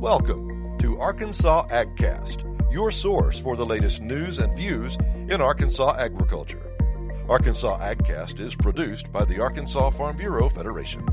Welcome to Arkansas AgCast, your source for the latest news and views in Arkansas agriculture. Arkansas AgCast is produced by the Arkansas Farm Bureau Federation.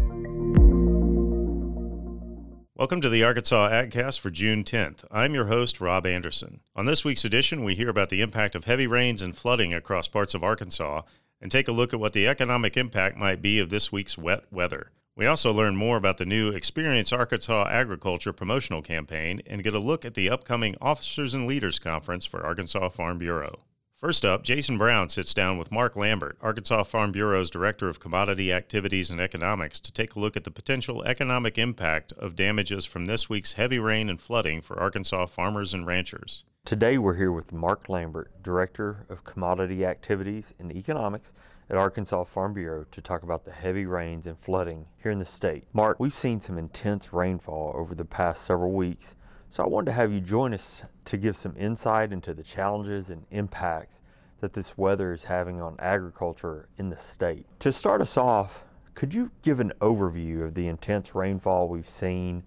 Welcome to the Arkansas AgCast for June 10th. I'm your host, Rob Anderson. On this week's edition, we hear about the impact of heavy rains and flooding across parts of Arkansas and take a look at what the economic impact might be of this week's wet weather. We also learn more about the new Experience Arkansas Agriculture promotional campaign and get a look at the upcoming Officers and Leaders Conference for Arkansas Farm Bureau. First up, Jason Brown sits down with Mark Lambert, Arkansas Farm Bureau's Director of Commodity Activities and Economics, to take a look at the potential economic impact of damages from this week's heavy rain and flooding for Arkansas farmers and ranchers. Today we're here with Mark Lambert, Director of Commodity Activities and Economics at Arkansas Farm Bureau to talk about the heavy rains and flooding here in the state. Mark, we've seen some intense rainfall over the past several weeks, so I wanted to have you join us to give some insight into the challenges and impacts that this weather is having on agriculture in the state. To start us off, could you give an overview of the intense rainfall we've seen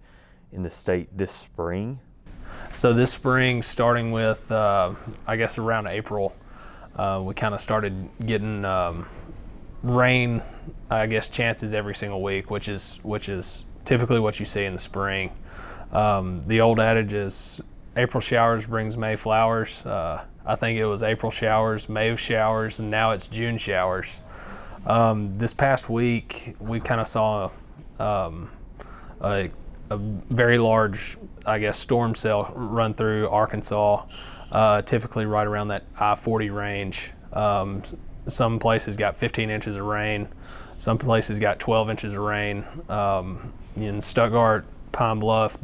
in the state this spring? So this spring, starting with uh, I guess around April, uh, we kind of started getting um, rain, I guess, chances every single week, which is which is typically what you see in the spring. Um, the old adage is April showers brings May flowers. Uh, I think it was April showers, May showers, and now it's June showers. Um, this past week, we kind of saw um, a, a, very large, I guess, storm cell run through Arkansas uh, typically right around that I 40 range. Um, some places got 15 inches of rain, some places got 12 inches of rain. Um, in Stuttgart, Pine Bluff,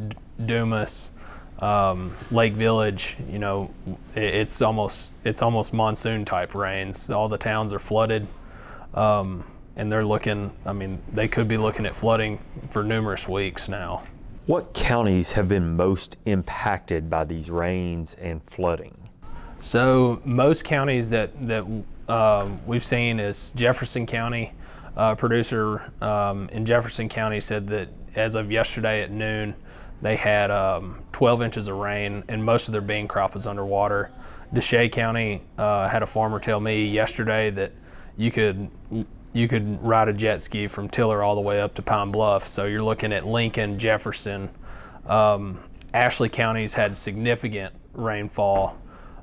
Dumas, um, Lake Village, you know, it, it's almost it's almost monsoon type rains. All the towns are flooded, um, and they're looking. I mean, they could be looking at flooding for numerous weeks now. What counties have been most impacted by these rains and flooding? So most counties that that um, we've seen is Jefferson County. Uh, producer um, in Jefferson County said that as of yesterday at noon, they had um, 12 inches of rain and most of their bean crop was underwater. Desha County uh, had a farmer tell me yesterday that you could you could ride a jet ski from Tillar all the way up to Pine Bluff. So you're looking at Lincoln, Jefferson. Um, Ashley counties had significant rainfall.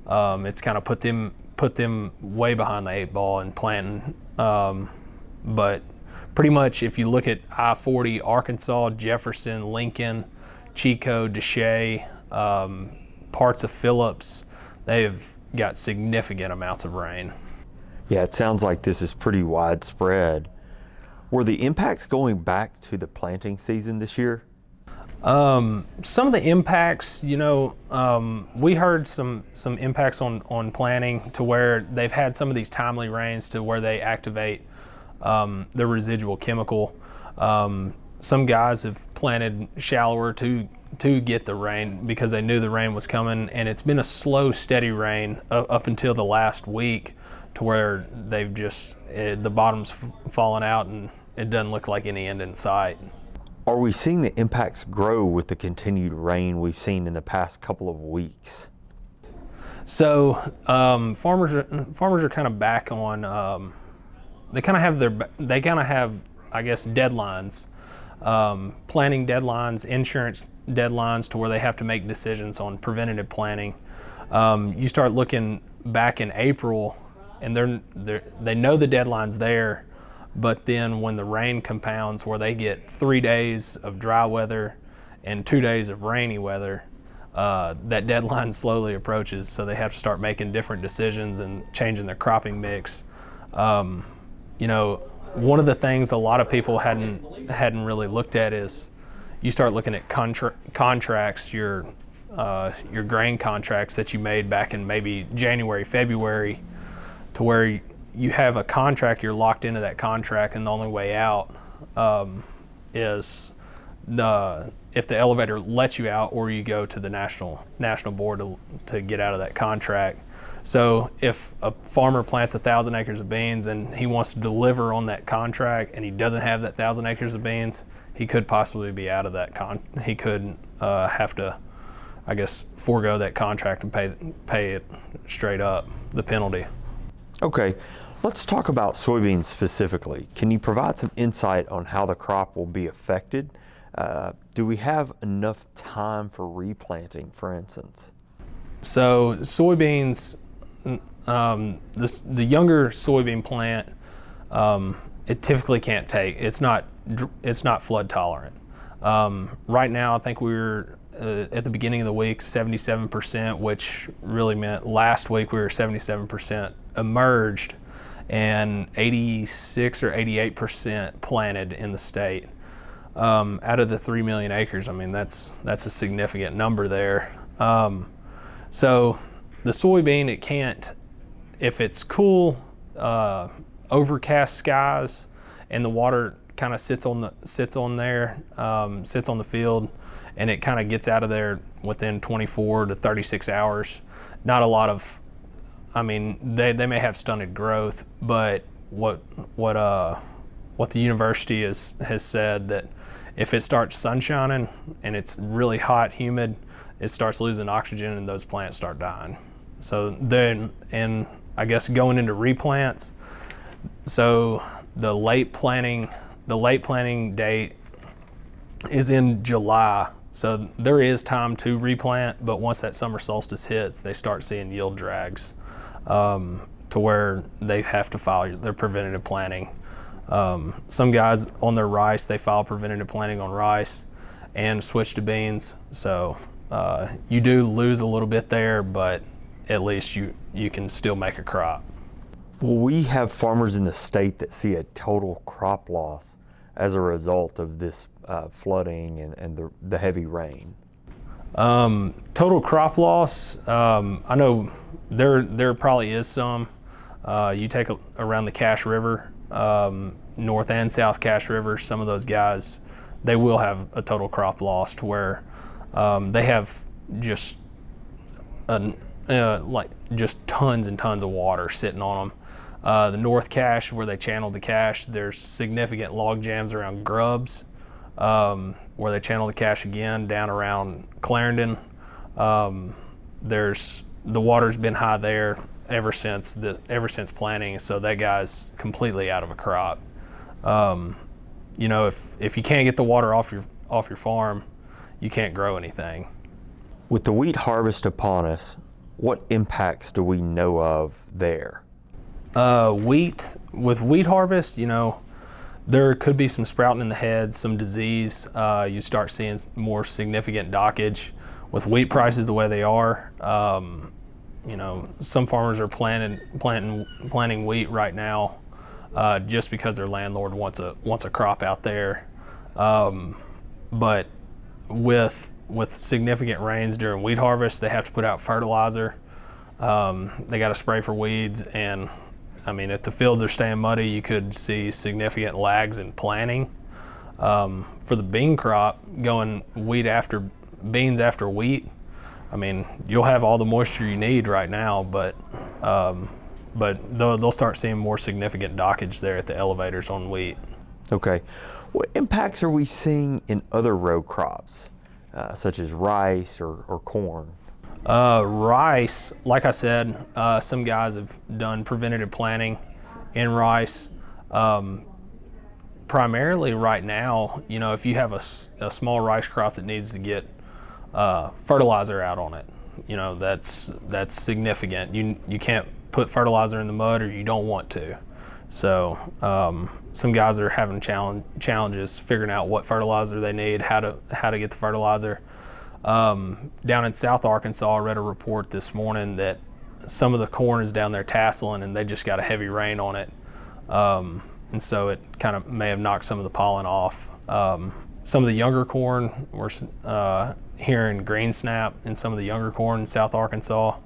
Um, it's kind of put them put them way behind the eight ball in planting. Um, but pretty much, if you look at I-40, Arkansas, Jefferson, Lincoln, Chicot, Desha, um, parts of Phillips, they've got significant amounts of rain. Yeah, it sounds like this is pretty widespread. Were the impacts going back to the planting season this year? Um, some of the impacts, you know, um, we heard some some impacts on on planting to where they've had some of these timely rains to where they activate um, the residual chemical. Um, some guys have planted shallower to to get the rain because they knew the rain was coming, and it's been a slow, steady rain up until the last week to where they've just it, the bottom's fallen out and it doesn't look like any end in sight. Are we seeing the impacts grow with the continued rain we've seen in the past couple of weeks? So um, farmers are, farmers are kind of back on. Um, they kind of have their they kind of have I guess deadlines, um, planning deadlines, insurance deadlines to where they have to make decisions on preventative planning. Um, you start looking back in April and they're, they're they know the deadline's there, but then when the rain compounds, where they get three days of dry weather and two days of rainy weather, uh, that deadline slowly approaches. So they have to start making different decisions and changing their cropping mix. Um, you know, one of the things a lot of people hadn't hadn't really looked at is you start looking at contra- contracts, your uh, your grain contracts that you made back in maybe January, February to where you have a contract, you're locked into that contract, and the only way out um, is the if the elevator lets you out, or you go to the national national board to, to get out of that contract. So if a farmer plants a thousand acres of beans and he wants to deliver on that contract, and he doesn't have that thousand acres of beans, he could possibly be out of that con. He could uh, have to, I guess, forego that contract and pay pay it straight up the penalty. Okay, let's talk about soybeans specifically. Can you provide some insight on how the crop will be affected? Uh, do we have enough time for replanting, for instance? So soybeans, um, the, the younger soybean plant, um, it typically can't take. It's not it's not flood tolerant. Um, right now, I think we were uh, at the beginning of the week 77%, which really meant last week we were 77% emerged and 86 or 88% planted in the state. Um, out of the 3 million acres, I mean, that's, that's a significant number there. Um, so the soybean, it can't, if it's cool, uh, overcast skies and the water kind of sits on the sits on there, um, sits on the field, and it kind of gets out of there within 24 to 36 hours. Not a lot of, I mean, they, they may have stunted growth, but what what uh what the university has has said that if it starts sunshining and it's really hot, humid, it starts losing oxygen and those plants start dying. So then, and I guess going into replants, so the late planting the late planting date is in July. So there is time to replant, but once that summer solstice hits, they start seeing yield drags um, to where they have to file their preventative planting. Um, some guys on their rice, they file preventative planting on rice and switch to beans. So uh, you do lose a little bit there, but at least you, you can still make a crop. Well, we have farmers in the state that see a total crop loss as a result of this uh, flooding and, and the, the heavy rain? Um, total crop loss, um, I know there, there probably is some. Uh, you take a, around the Cache River, um, North and South Cache River, some of those guys, they will have a total crop loss where um, they have just an, uh, like just tons and tons of water sitting on them uh, the North Cache, where they channeled the cache, there's significant log jams around Grubbs, um, where they channel the cache again down around Clarendon. Um, there's the water's been high there ever since the ever since planting, so that guy's completely out of a crop. Um, you know, if if you can't get the water off your off your farm, you can't grow anything. With the wheat harvest upon us, what impacts do we know of there? Uh, wheat with wheat harvest, you know, there could be some sprouting in the head, some disease. Uh, you start seeing more significant dockage with wheat prices the way they are. Um, you know, some farmers are planting planting planting wheat right now uh, just because their landlord wants a wants a crop out there. Um, but with with significant rains during wheat harvest, they have to put out fertilizer. Um, they got to spray for weeds, and I mean, if the fields are staying muddy, you could see significant lags in planting. Um, for the bean crop, going wheat after beans after wheat, I mean, you'll have all the moisture you need right now, but um, but they'll, they'll start seeing more significant dockage there at the elevators on wheat. Okay. What impacts are we seeing in other row crops, uh, such as rice or, or corn? Uh, rice, like I said, uh, some guys have done preventative planting in rice. Um, primarily right now, you know, if you have a, a, small rice crop that needs to get uh, fertilizer out on it, you know, that's that's significant. You you can't put fertilizer in the mud, or you don't want to. So um, some guys are having challenge, challenges figuring out what fertilizer they need, how to how to get the fertilizer. Um, down in South Arkansas, I read a report this morning that some of the corn is down there tasseling and they just got a heavy rain on it. Um, and so it kind of may have knocked some of the pollen off. Some of the younger corn, we're uh, hearing green snap in some of the younger corn in South Arkansas.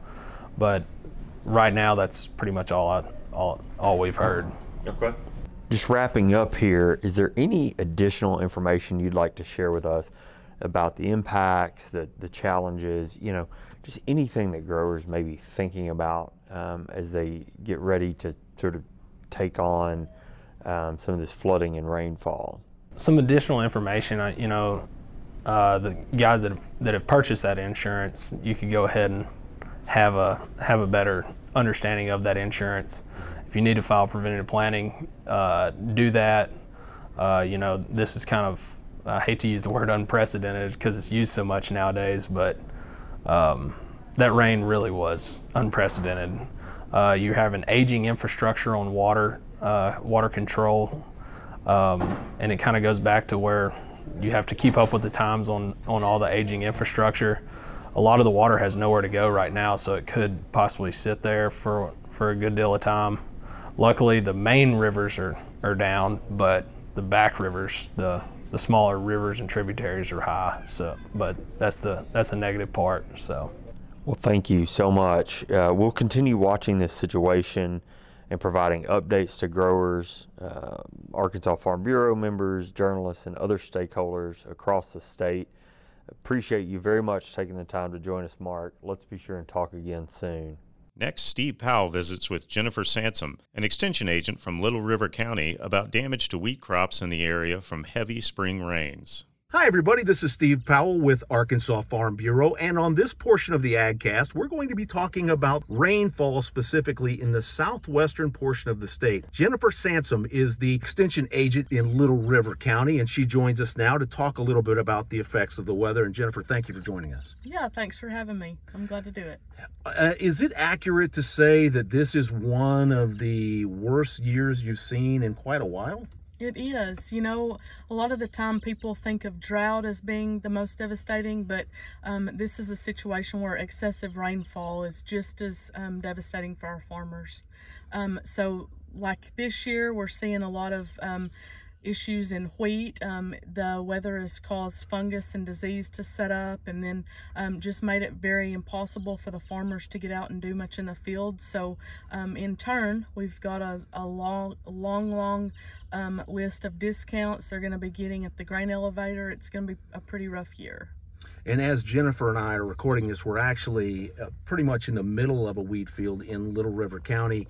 But right now, that's pretty much all, I, all, all we've heard. Okay. Just wrapping up here, is there any additional information you'd like to share with us about the impacts, the, the challenges, you know, just anything that growers may be thinking about um, as they get ready to sort of take on um, some of this flooding and rainfall. Some additional information, you know, uh, the guys that have, that have purchased that insurance, you could go ahead and have a have a better understanding of that insurance. If you need to file preventative planning, uh, do that. Uh, you know, this is kind of I hate to use the word unprecedented because it's used so much nowadays, but um, that rain really was unprecedented. Uh, you have an aging infrastructure on water uh, water control, um, and it kind of goes back to where you have to keep up with the times on on all the aging infrastructure. A lot of the water has nowhere to go right now, so it could possibly sit there for for a good deal of time. Luckily, the main rivers are, are down, but the back rivers, the the smaller rivers and tributaries are high. So, but that's the that's the negative part. So. Well, thank you so much. Uh, we'll continue watching this situation and providing updates to growers, uh, Arkansas Farm Bureau members, journalists, and other stakeholders across the state. Appreciate you very much taking the time to join us, Mark. Let's be sure and talk again soon. Next, Steve Powell visits with Jennifer Sansom, an extension agent from Little River County, about damage to wheat crops in the area from heavy spring rains. Hi, everybody. This is Steve Powell with Arkansas Farm Bureau. And on this portion of the AgCast, we're going to be talking about rainfall specifically in the southwestern portion of the state. Jennifer Sansom is the extension agent in Little River County, and she joins us now to talk a little bit about the effects of the weather. And Jennifer, thank you for joining us. Yeah, thanks for having me. I'm glad to do it. Uh, is it accurate to say that this is one of the worst years you've seen in quite a while? It is. You know, a lot of the time people think of drought as being the most devastating, but um, this is a situation where excessive rainfall is just as um, devastating for our farmers. Um, so, like this year, we're seeing a lot of um, issues in wheat. Um, the weather has caused fungus and disease to set up and then um, just made it very impossible for the farmers to get out and do much in the field. So um, in turn, we've got a, a long, long, long um, list of discounts they're going to be getting at the grain elevator. It's going to be a pretty rough year. And as Jennifer and I are recording this, we're actually uh, pretty much in the middle of a wheat field in Little River County.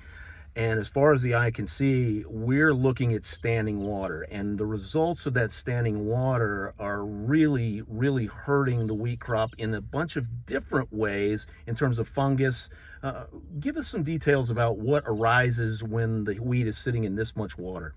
And as far as the eye can see, we're looking at standing water. And the results of that standing water are really, really hurting the wheat crop in a bunch of different ways in terms of fungus. Uh, give us some details about what arises when the wheat is sitting in this much water.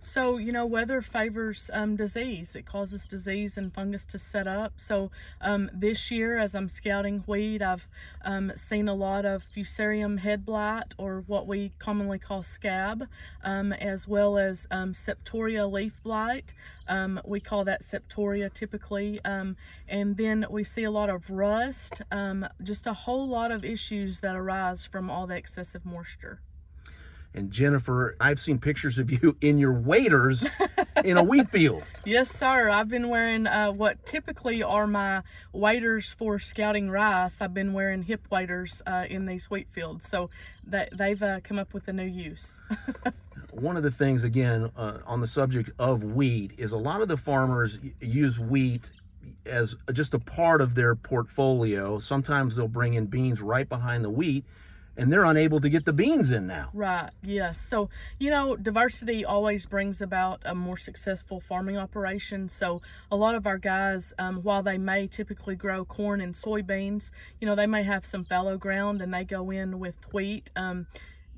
So, you know, weather favors um, disease. It causes disease and fungus to set up. So, um, this year, as I'm scouting wheat, I've um, seen a lot of fusarium head blight, or what we commonly call scab, um, as well as um, septoria leaf blight. Um, we call that septoria typically. and then we see a lot of rust, just a whole lot of issues that arise from all the excessive moisture. And Jennifer, I've seen pictures of you in your waders in a wheat field. Yes, sir. I've been wearing uh, what typically are my waders for scouting rice. I've been wearing hip waders uh, in these wheat fields. So that they've uh, come up with a new use. One of the things, again, uh, on the subject of wheat, is a lot of the farmers use wheat as just a part of their portfolio. Sometimes they'll bring in beans right behind the wheat and they're unable to get the beans in now. Right, yes. So, you know, diversity always brings about a more successful farming operation. So, a lot of our guys, um, while they may typically grow corn and soybeans, you know, they may have some fallow ground and they go in with wheat um,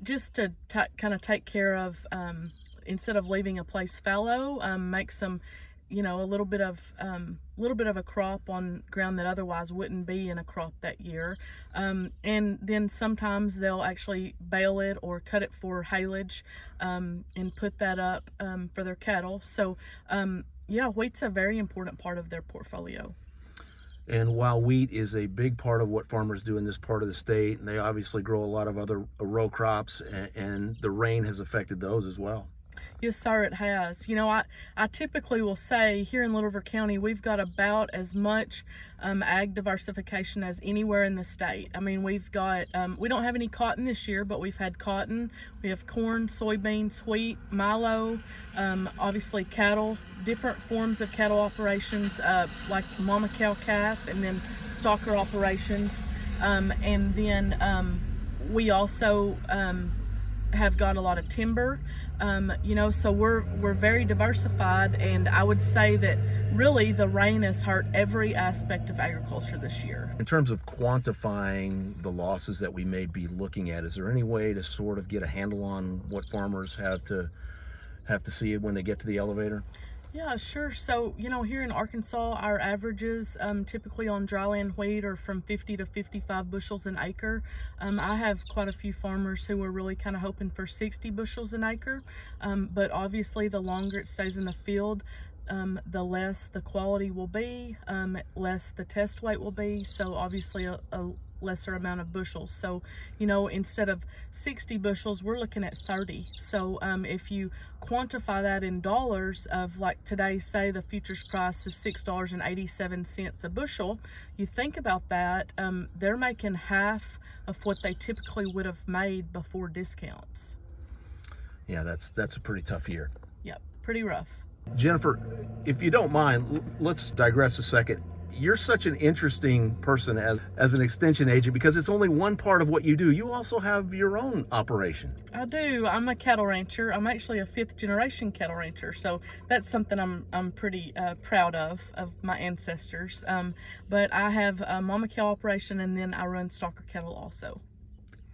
just to kind of take care of, um, instead of leaving a place fallow, um, make some you know a little bit of um, little bit of a crop on ground that otherwise wouldn't be in a crop that year. Um, and then sometimes they'll actually bale it or cut it for haylage um, and put that up um, for their cattle. So um, yeah wheat's a very important part of their portfolio. And while wheat is a big part of what farmers do in this part of the state, and they obviously grow a lot of other row crops, and, and the rain has affected those as well. Yes, sir, it has. You know, I, I typically will say here in Little River County, we've got about as much um, ag diversification as anywhere in the state. I mean, we've got, um, we don't have any cotton this year, but we've had cotton. We have corn, soybeans, wheat, milo, um, obviously cattle, different forms of cattle operations uh, like mama cow calf, and then stocker operations. Um, and then um, we also, um, have got a lot of timber um, you know so we're we're very diversified and i would say that really the rain has hurt every aspect of agriculture this year. In terms of quantifying the losses that we may be looking at, is there any way to sort of get a handle on what farmers have to have to see when they get to the elevator? Yeah, sure. So, you know, here in Arkansas, our averages um, typically on dryland wheat are from 50 to 55 bushels an acre. Um, I have quite a few farmers who are really kind of hoping for 60 bushels an acre, um, but obviously, the longer it stays in the field, um, the less the quality will be, um, less the test weight will be. So, obviously, a, a lesser amount of bushels. So, you know, instead of 60 bushels, we're looking at 30. So, um, if you quantify that in dollars, of like today, say the futures price is $6.87 a bushel, you think about that, um, they're making half of what they typically would have made before discounts. Yeah, that's that's a pretty tough year. Yep, pretty rough. Jennifer, if you don't mind, let's digress a second you're such an interesting person as as an extension agent because it's only one part of what you do. You also have your own operation. I do. I'm a cattle rancher. I'm actually a fifth generation cattle rancher, so that's something I'm I'm pretty uh, proud of of my ancestors. Um, but I have a mama cow operation, and then I run stocker cattle also.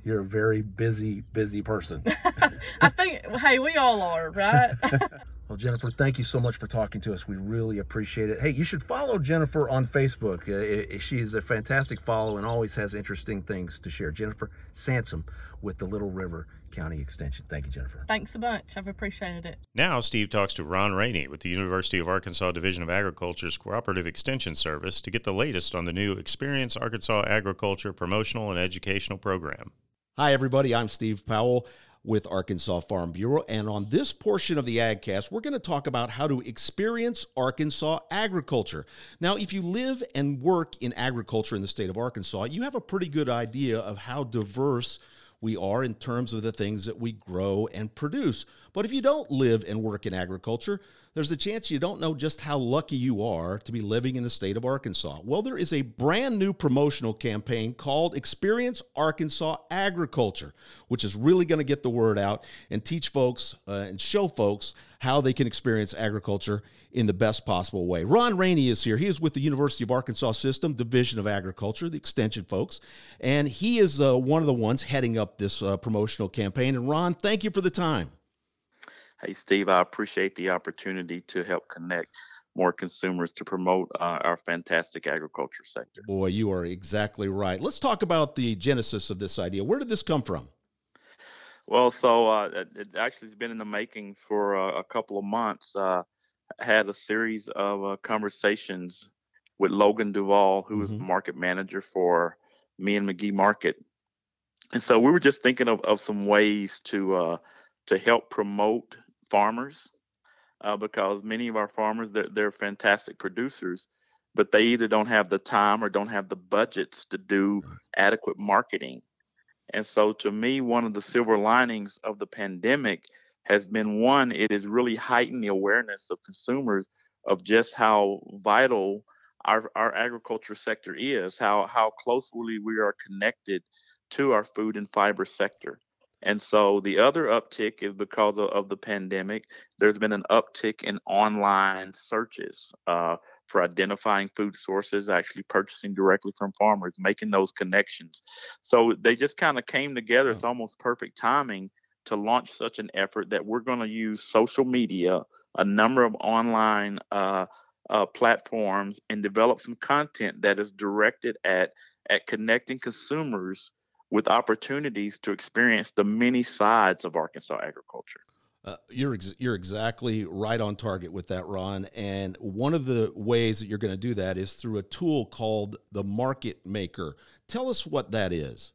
You're a very busy, busy person. I think. Hey, we all are, right? Well, Jennifer, thank you so much for talking to us. We really appreciate it. Hey, you should follow Jennifer on Facebook. Uh, she is a fantastic follow and always has interesting things to share. Jennifer Sansom with the Little River County Extension. Thank you, Jennifer. Thanks a bunch. I've appreciated it. Now, Steve talks to Ron Rainey with the University of Arkansas Division of Agriculture's Cooperative Extension Service to get the latest on the new Experience Arkansas Agriculture promotional and educational program. Hi, everybody. I'm Steve Powell with Arkansas Farm Bureau. And on this portion of the AgCast, we're going to talk about how to experience Arkansas agriculture. Now, if you live and work in agriculture in the state of Arkansas, you have a pretty good idea of how diverse we are in terms of the things that we grow and produce. But if you don't live and work in agriculture, there's a chance you don't know just how lucky you are to be living in the state of Arkansas. Well, there is a brand new promotional campaign called Experience Arkansas Agriculture, which is really going to get the word out and teach folks uh, and show folks how they can experience agriculture in the best possible way. Ron Rainey is here. He is with the University of Arkansas System Division of Agriculture, the extension folks, and he is uh, one of the ones heading up this uh, promotional campaign. And Ron, thank you for the time. Hey, Steve, I appreciate the opportunity to help connect more consumers to promote uh, our fantastic agriculture sector. Boy, you are exactly right. Let's talk about the genesis of this idea. Where did this come from? Well, so uh, it, it, actually has been in the makings for uh, a couple of months. Uh, had a series of uh, conversations with Logan Duvall, who mm-hmm. is market manager for me and McGee Market, and so we were just thinking of, of some ways to uh, to help promote farmers uh, because many of our farmers they're, they're fantastic producers but they either don't have the time or don't have the budgets to do adequate marketing. And so to me one of the silver linings of the pandemic has been one it has really heightened the awareness of consumers of just how vital our, our agriculture sector is how how closely we are connected to our food and fiber sector and so the other uptick is because of, of the pandemic. There's been an uptick in online searches uh, for identifying food sources, actually purchasing directly from farmers, making those connections. So they just kind of came together. It's almost perfect timing to launch such an effort that we're going to use social media, a number of online uh, uh, platforms, and develop some content that is directed at at connecting consumers with opportunities to experience the many sides of Arkansas agriculture. Uh, you're ex- you're exactly right on target with that, Ron. And one of the ways that you're going to do that is through a tool called the Market Maker. Tell us what that is.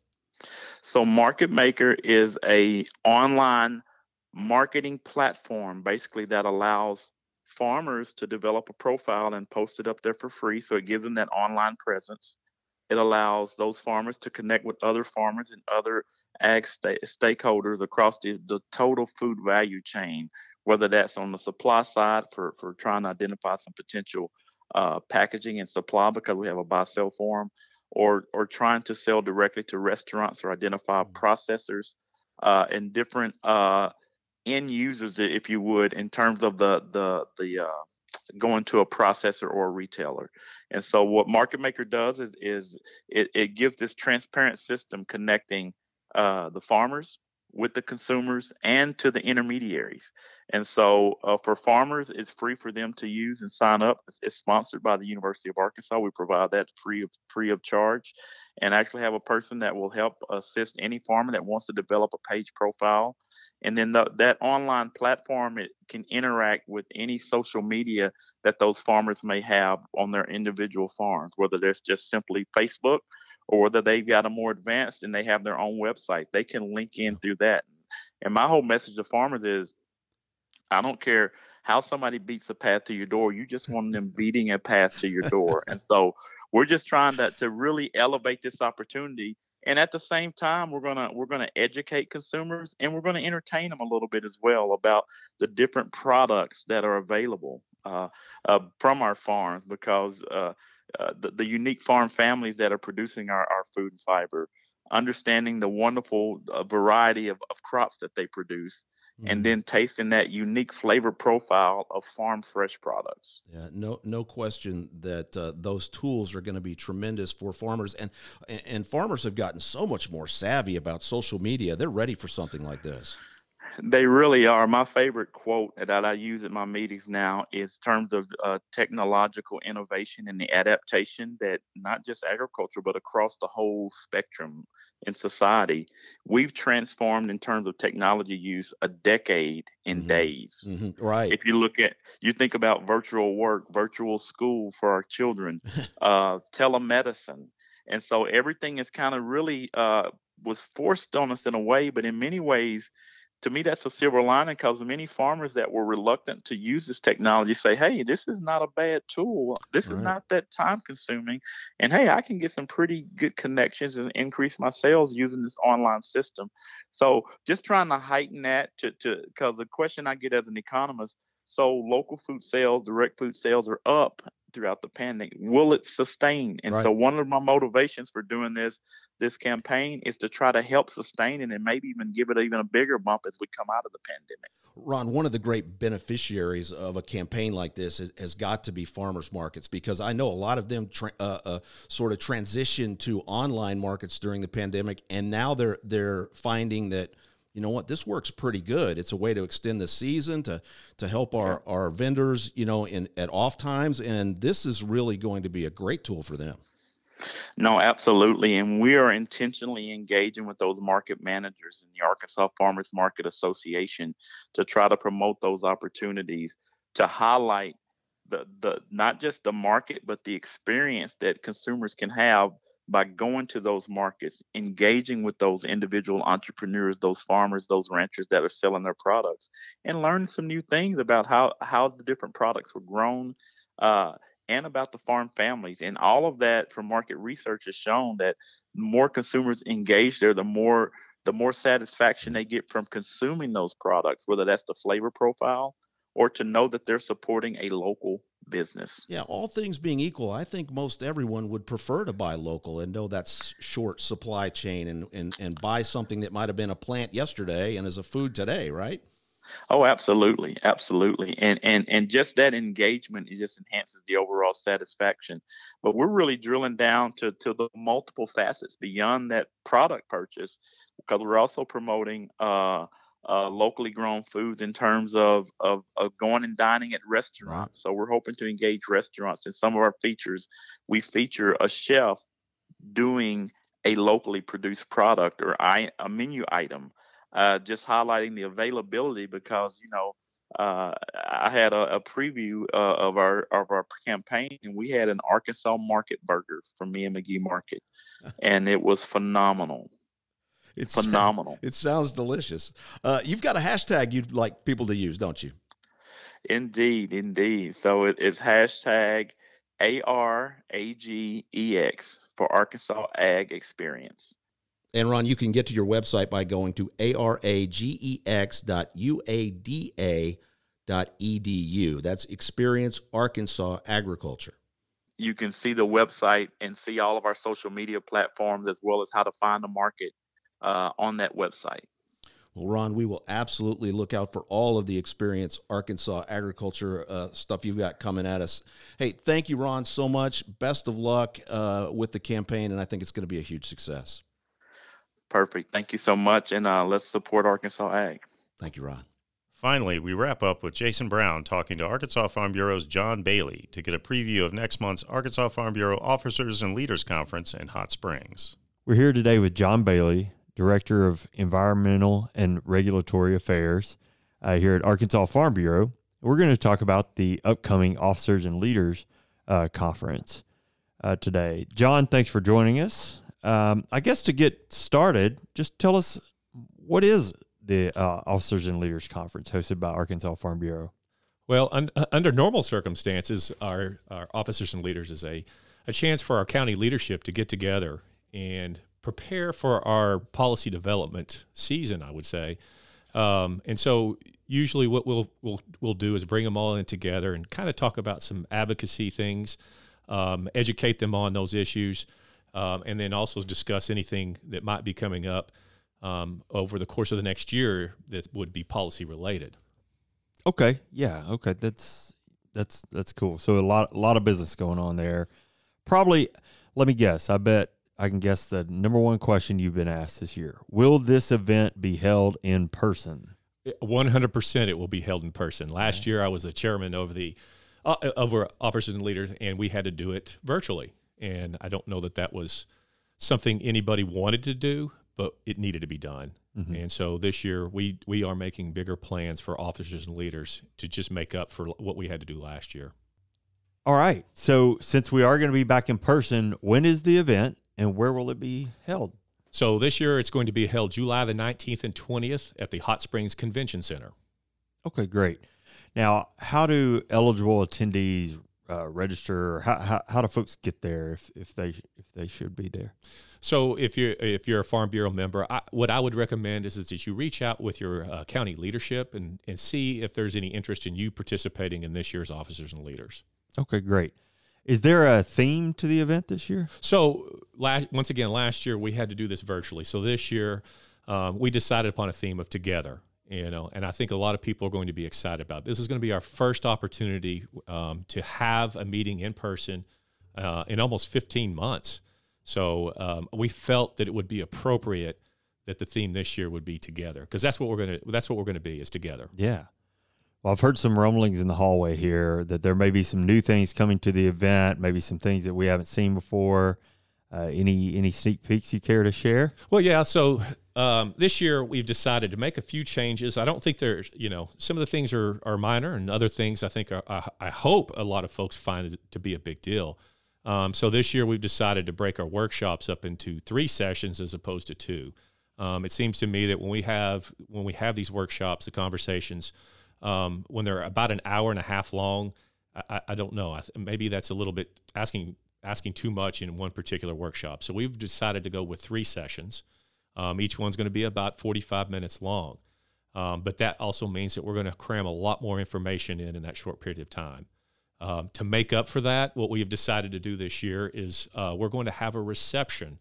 So, Market Maker is a online marketing platform, basically that allows farmers to develop a profile and post it up there for free. So it gives them that online presence. It allows those farmers to connect with other farmers and other ag st- stakeholders across the, the total food value chain, whether that's on the supply side for, for trying to identify some potential uh, packaging and supply because we have a buy sell form, or, or trying to sell directly to restaurants or identify mm. processors uh, and different uh, end users, if you would, in terms of the, the, the uh, going to a processor or a retailer. And so what Market Maker does is, is it, it gives this transparent system connecting uh, the farmers with the consumers and to the intermediaries. And so uh, for farmers, it's free for them to use and sign up. It's, it's, sponsored by the University of Arkansas. We provide that free of free of charge, and actually have a person that will help assist any farmer that wants to develop a page profile. And then the, that online platform it can interact with any social media that those farmers may have on their individual farms, whether that's just simply Facebook or whether they've got a more advanced and they have their own website. They can link in through that. And my whole message to farmers is I don't care how somebody beats a path to your door, you just want them beating a path to your door. And so we're just trying to, to really elevate this opportunity. And at the same time, we're gonna we're gonna educate consumers and we're gonna entertain them a little bit as well about the different products that are available uh, uh, from our farms because uh, uh the, the unique farm families that are producing our, our food and fiber, understanding the wonderful uh, variety of, of crops that they produce, mm-hmm. and then tasting that unique flavor profile of farm fresh products. Yeah, no, no question that uh, those tools are going to be tremendous for farmers, and and farmers have gotten so much more savvy about social media. They're ready for something like this. They really are. My favorite quote that I use at my meetings now is terms of uh, technological innovation and the adaptation that not just agriculture, but across the whole spectrum in society, we've transformed in terms of technology use a decade in mm-hmm. days. Mm-hmm. Right. If you look at, you think about virtual work, virtual school for our children, uh, telemedicine. And so everything is kind of really uh, was forced on us in a way, but in many ways, to me, that's a silver lining because many farmers that were reluctant to use this technology say, hey, this is not a bad tool. This right. is not that time consuming. And hey, I can get some pretty good connections and increase my sales using this online system. So just trying to heighten that to, to because the question I get as an economist, so local food sales, direct food sales are up throughout the pandemic. Will it sustain? And right. so one of my motivations for doing this this campaign is to try to help sustain it and maybe even give it even a bigger bump as we come out of the pandemic. Ron, one of the great beneficiaries of a campaign like this is, has got to be farmers markets because I know a lot of them tra- uh, uh, sort of transitioned to online markets during the pandemic, and now they're they're finding that you know what this works pretty good. It's a way to extend the season to to help our our vendors, you know, in at off times, and this is really going to be a great tool for them. No, absolutely. And we are intentionally engaging with those market managers in the Arkansas Farmers Market Association to try to promote those opportunities to highlight the, the not just the market, but the experience that consumers can have by going to those markets, engaging with those individual entrepreneurs, those farmers, those ranchers that are selling their products, and learn some new things about how, how the different products were grown. Uh, and about the farm families. And all of that from market research has shown that more consumers engage there, the more the more satisfaction they get from consuming those products, whether that's the flavor profile or to know that they're supporting a local business. Yeah, all things being equal, I think most everyone would prefer to buy local and know that short supply chain and, and, and buy something that might have been a plant yesterday and is a food today, right? Oh, absolutely, absolutely, and and and just that engagement it just enhances the overall satisfaction. But we're really drilling down to to the multiple facets beyond that product purchase, because we're also promoting uh, uh, locally grown foods in terms of, of of going and dining at restaurants. So we're hoping to engage restaurants in some of our features. We feature a chef doing a locally produced product or I, a menu item uh, just highlighting the availability because you know uh, I had a, a preview uh, of our of our campaign, and we had an Arkansas Market burger from me and McGee Market, and it was phenomenal. It's phenomenal. It sounds delicious. Uh, you've got a hashtag you'd like people to use, don't you? Indeed, indeed. So it is hashtag ARAGEX for Arkansas Ag Experience. And Ron, you can get to your website by going to aragex.uada.edu. That's Experience Arkansas Agriculture. You can see the website and see all of our social media platforms as well as how to find the market uh, on that website. Well, Ron, we will absolutely look out for all of the experience Arkansas agriculture uh, stuff you've got coming at us. Hey, thank you, Ron, so much. Best of luck uh, with the campaign, and I think it's going to be a huge success. Perfect. Thank you so much, and uh, let's support Arkansas Ag. Thank you, Ron. Finally, we wrap up with Jason Brown talking to Arkansas Farm Bureau's John Bailey to get a preview of next month's Arkansas Farm Bureau Officers and Leaders Conference in Hot Springs. We're here today with John Bailey, Director of Environmental and Regulatory Affairs uh, here at Arkansas Farm Bureau. We're going to talk about the upcoming Officers and Leaders uh, Conference uh, today. John, thanks for joining us. Um, I guess to get started, just tell us what is the uh, Officers and Leaders Conference hosted by Arkansas Farm Bureau? Well, un- uh, under normal circumstances, our, our officers and leaders is a, a chance for our county leadership to get together and prepare for our policy development season, I would say. Um, and so usually what we'll, we'll, we'll do is bring them all in together and kind of talk about some advocacy things, um, educate them on those issues, um, and then also discuss anything that might be coming up um, over the course of the next year that would be policy related. Okay, yeah, okay, that's that's that's cool. So a lot a lot of business going on there. Probably, let me guess. I bet I can guess the number one question you've been asked this year: Will this event be held in person? One hundred percent, it will be held in person. Last year, I was the chairman over the uh, over officers and leaders, and we had to do it virtually. And I don't know that that was something anybody wanted to do, but it needed to be done. Mm-hmm. And so this year we we are making bigger plans for officers and leaders to just make up for what we had to do last year. All right. So since we are going to be back in person, when is the event and where will it be held? So this year it's going to be held July the 19th and 20th at the Hot Springs Convention Center. Okay, great. Now, how do eligible attendees uh, register? How, how, how do folks get there if, if they if they should be there? So if you're if you're a Farm Bureau member, I, what I would recommend is, is that you reach out with your uh, county leadership and and see if there's any interest in you participating in this year's officers and leaders. Okay, great. Is there a theme to the event this year? So last, once again, last year we had to do this virtually. So this year um, we decided upon a theme of together you know and i think a lot of people are going to be excited about this is going to be our first opportunity um, to have a meeting in person uh, in almost 15 months so um, we felt that it would be appropriate that the theme this year would be together because that's what we're going to that's what we're going to be is together. Yeah. Well, I've heard some rumblings in the hallway here that there may be some new things coming to the event, maybe some things that we haven't seen before. Uh, any any sneak peeks you care to share? Well, yeah. So um, this year we've decided to make a few changes. I don't think there's, you know, some of the things are, are minor, and other things I think are, I, I hope a lot of folks find to be a big deal. Um, so this year we've decided to break our workshops up into three sessions as opposed to two. Um, it seems to me that when we have when we have these workshops, the conversations, um, when they're about an hour and a half long, I, I don't know. I th- maybe that's a little bit asking asking too much in one particular workshop. So we've decided to go with three sessions. Um, each one's going to be about 45 minutes long. Um, but that also means that we're going to cram a lot more information in in that short period of time. Um, to make up for that, what we have decided to do this year is uh, we're going to have a reception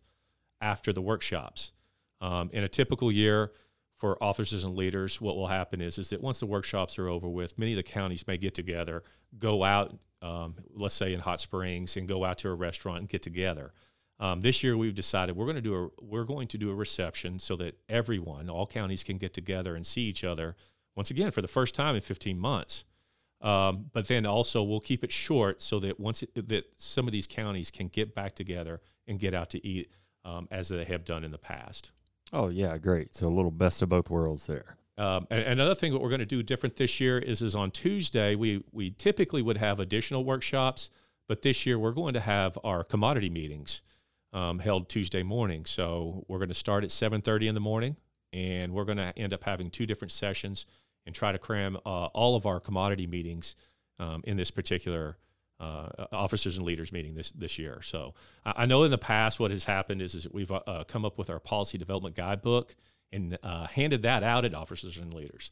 after the workshops. Um, in a typical year for officers and leaders, what will happen is, is that once the workshops are over with, many of the counties may get together, go out, um, let's say in Hot Springs, and go out to a restaurant and get together. Um, this year, we've decided we're going to do a we're going to do a reception so that everyone, all counties, can get together and see each other once again for the first time in 15 months. Um, but then also we'll keep it short so that once it, that some of these counties can get back together and get out to eat um, as they have done in the past. Oh yeah, great. So a little best of both worlds there. Um, and another thing that we're going to do different this year is is on Tuesday we we typically would have additional workshops, but this year we're going to have our commodity meetings um, held Tuesday morning. So we're going to start at 7:30 in the morning, and we're going to end up having two different sessions and try to cram uh, all of our commodity meetings um, in this particular uh, officers and leaders meeting this this year. So I, I, know in the past what has happened is, is we've uh, come up with our policy development guidebook and uh, handed that out at officers and leaders.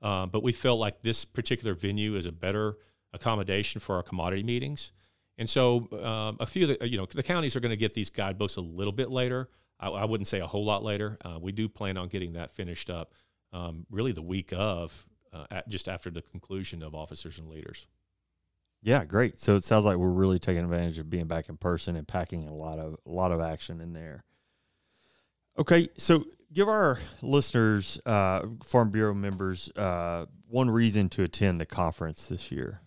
Um, but we felt like this particular venue is a better accommodation for our commodity meetings. And so um, a few of the, you know, the counties are going to get these guidebooks a little bit later. I, I wouldn't say a whole lot later. Uh, we do plan on getting that finished up um, really the week of, uh, at, just after the conclusion of officers and leaders. Yeah, great. So it sounds like we're really taking advantage of being back in person and packing a lot of a lot of action in there. Okay, so give our listeners, uh, Farm Bureau members, uh, one reason to attend the conference this year.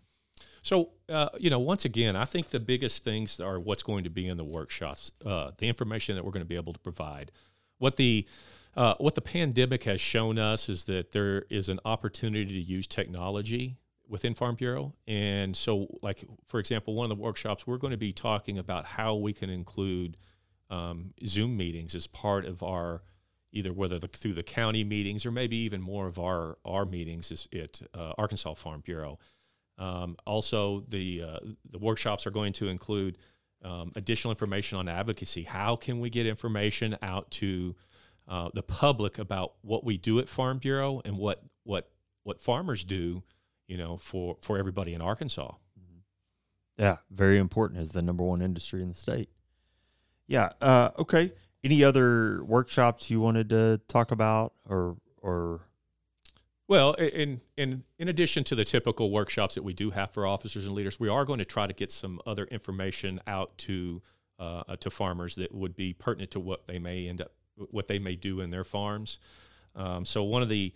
So, uh, you know, once again, I think the biggest things are what's going to be in the workshops, uh, the information that we're going to be able to provide. What the uh, what the pandemic has shown us is that there is an opportunity to use technology within Farm Bureau, and so, like for example, one of the workshops we're going to be talking about how we can include um, Zoom meetings as part of our either whether the, through the county meetings or maybe even more of our our meetings is at uh, Arkansas Farm Bureau. Um, also, the uh, the workshops are going to include um, additional information on advocacy. How can we get information out to uh, the public about what we do at Farm Bureau and what what what farmers do, you know, for for everybody in Arkansas. Yeah, very important as the number one industry in the state. Yeah. Uh, okay. Any other workshops you wanted to talk about, or or well, in in in addition to the typical workshops that we do have for officers and leaders, we are going to try to get some other information out to uh, to farmers that would be pertinent to what they may end up, what they may do in their farms. Um, so one of the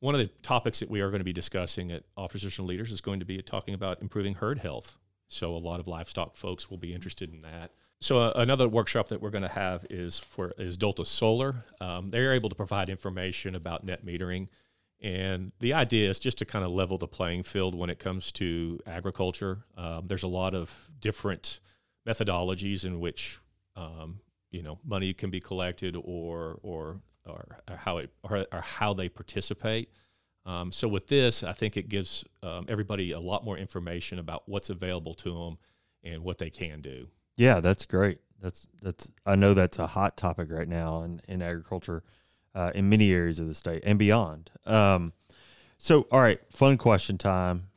one of the topics that we are going to be discussing at officers and leaders is going to be talking about improving herd health. So a lot of livestock folks will be interested in that. So uh, another workshop that we're going to have is for is Delta Solar. Um, they're able to provide information about net metering and the idea is just to kind of level the playing field when it comes to agriculture. Um, there's a lot of different methodologies in which um, you know money can be collected or or or, how it or, or, how they participate. Um, so with this, I think it gives um, everybody a lot more information about what's available to them and what they can do. Yeah, that's great. That's that's I know that's a hot topic right now in, in agriculture uh, in many areas of the state and beyond. Um, so, all right, fun question time.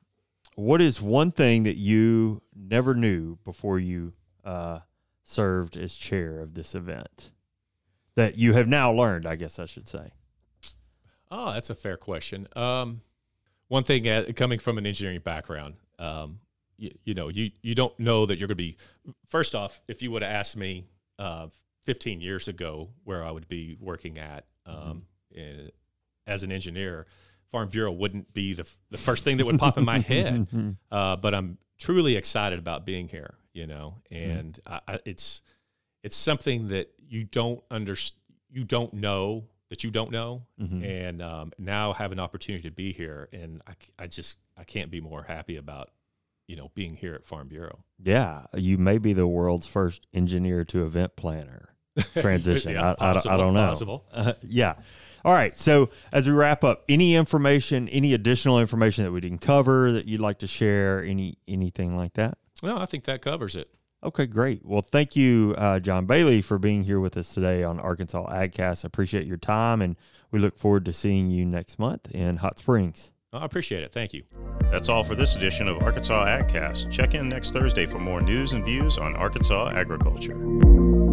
What is one thing that you never knew before you uh, served as chair of this event that you have now learned? I guess I should say. Oh, that's a fair question. Um, one thing uh, coming from an engineering background, um, you, you, know, you you don't know that you're going to be. First off, if you would have asked me uh, 15 years ago where I would be working at, um, mm-hmm. as an engineer, Farm Bureau wouldn't be the, the first thing that would pop in my head. Uh, but I'm truly excited about being here, you know, and mm-hmm. I, I, it's it's something that you don't understand, you don't know that you don't know, mm-hmm. and um, now have an opportunity to be here, and I, I just I can't be more happy about you know being here at Farm Bureau. Yeah, you may be the world's first engineer to event planner transition. yeah, I, possible, I, I, don't know. Uh, yeah. All right. So as we wrap up, any information, any additional information that we didn't cover that you'd like to share, any anything like that? No, I think that covers it. Okay, great. Well, thank you, uh, John Bailey, for being here with us today on Arkansas AgCast. I appreciate your time, and we look forward to seeing you next month in Hot Springs. I appreciate it. Thank you. That's all for this edition of Arkansas AgCast. Check in next Thursday for more news and views on Arkansas agriculture.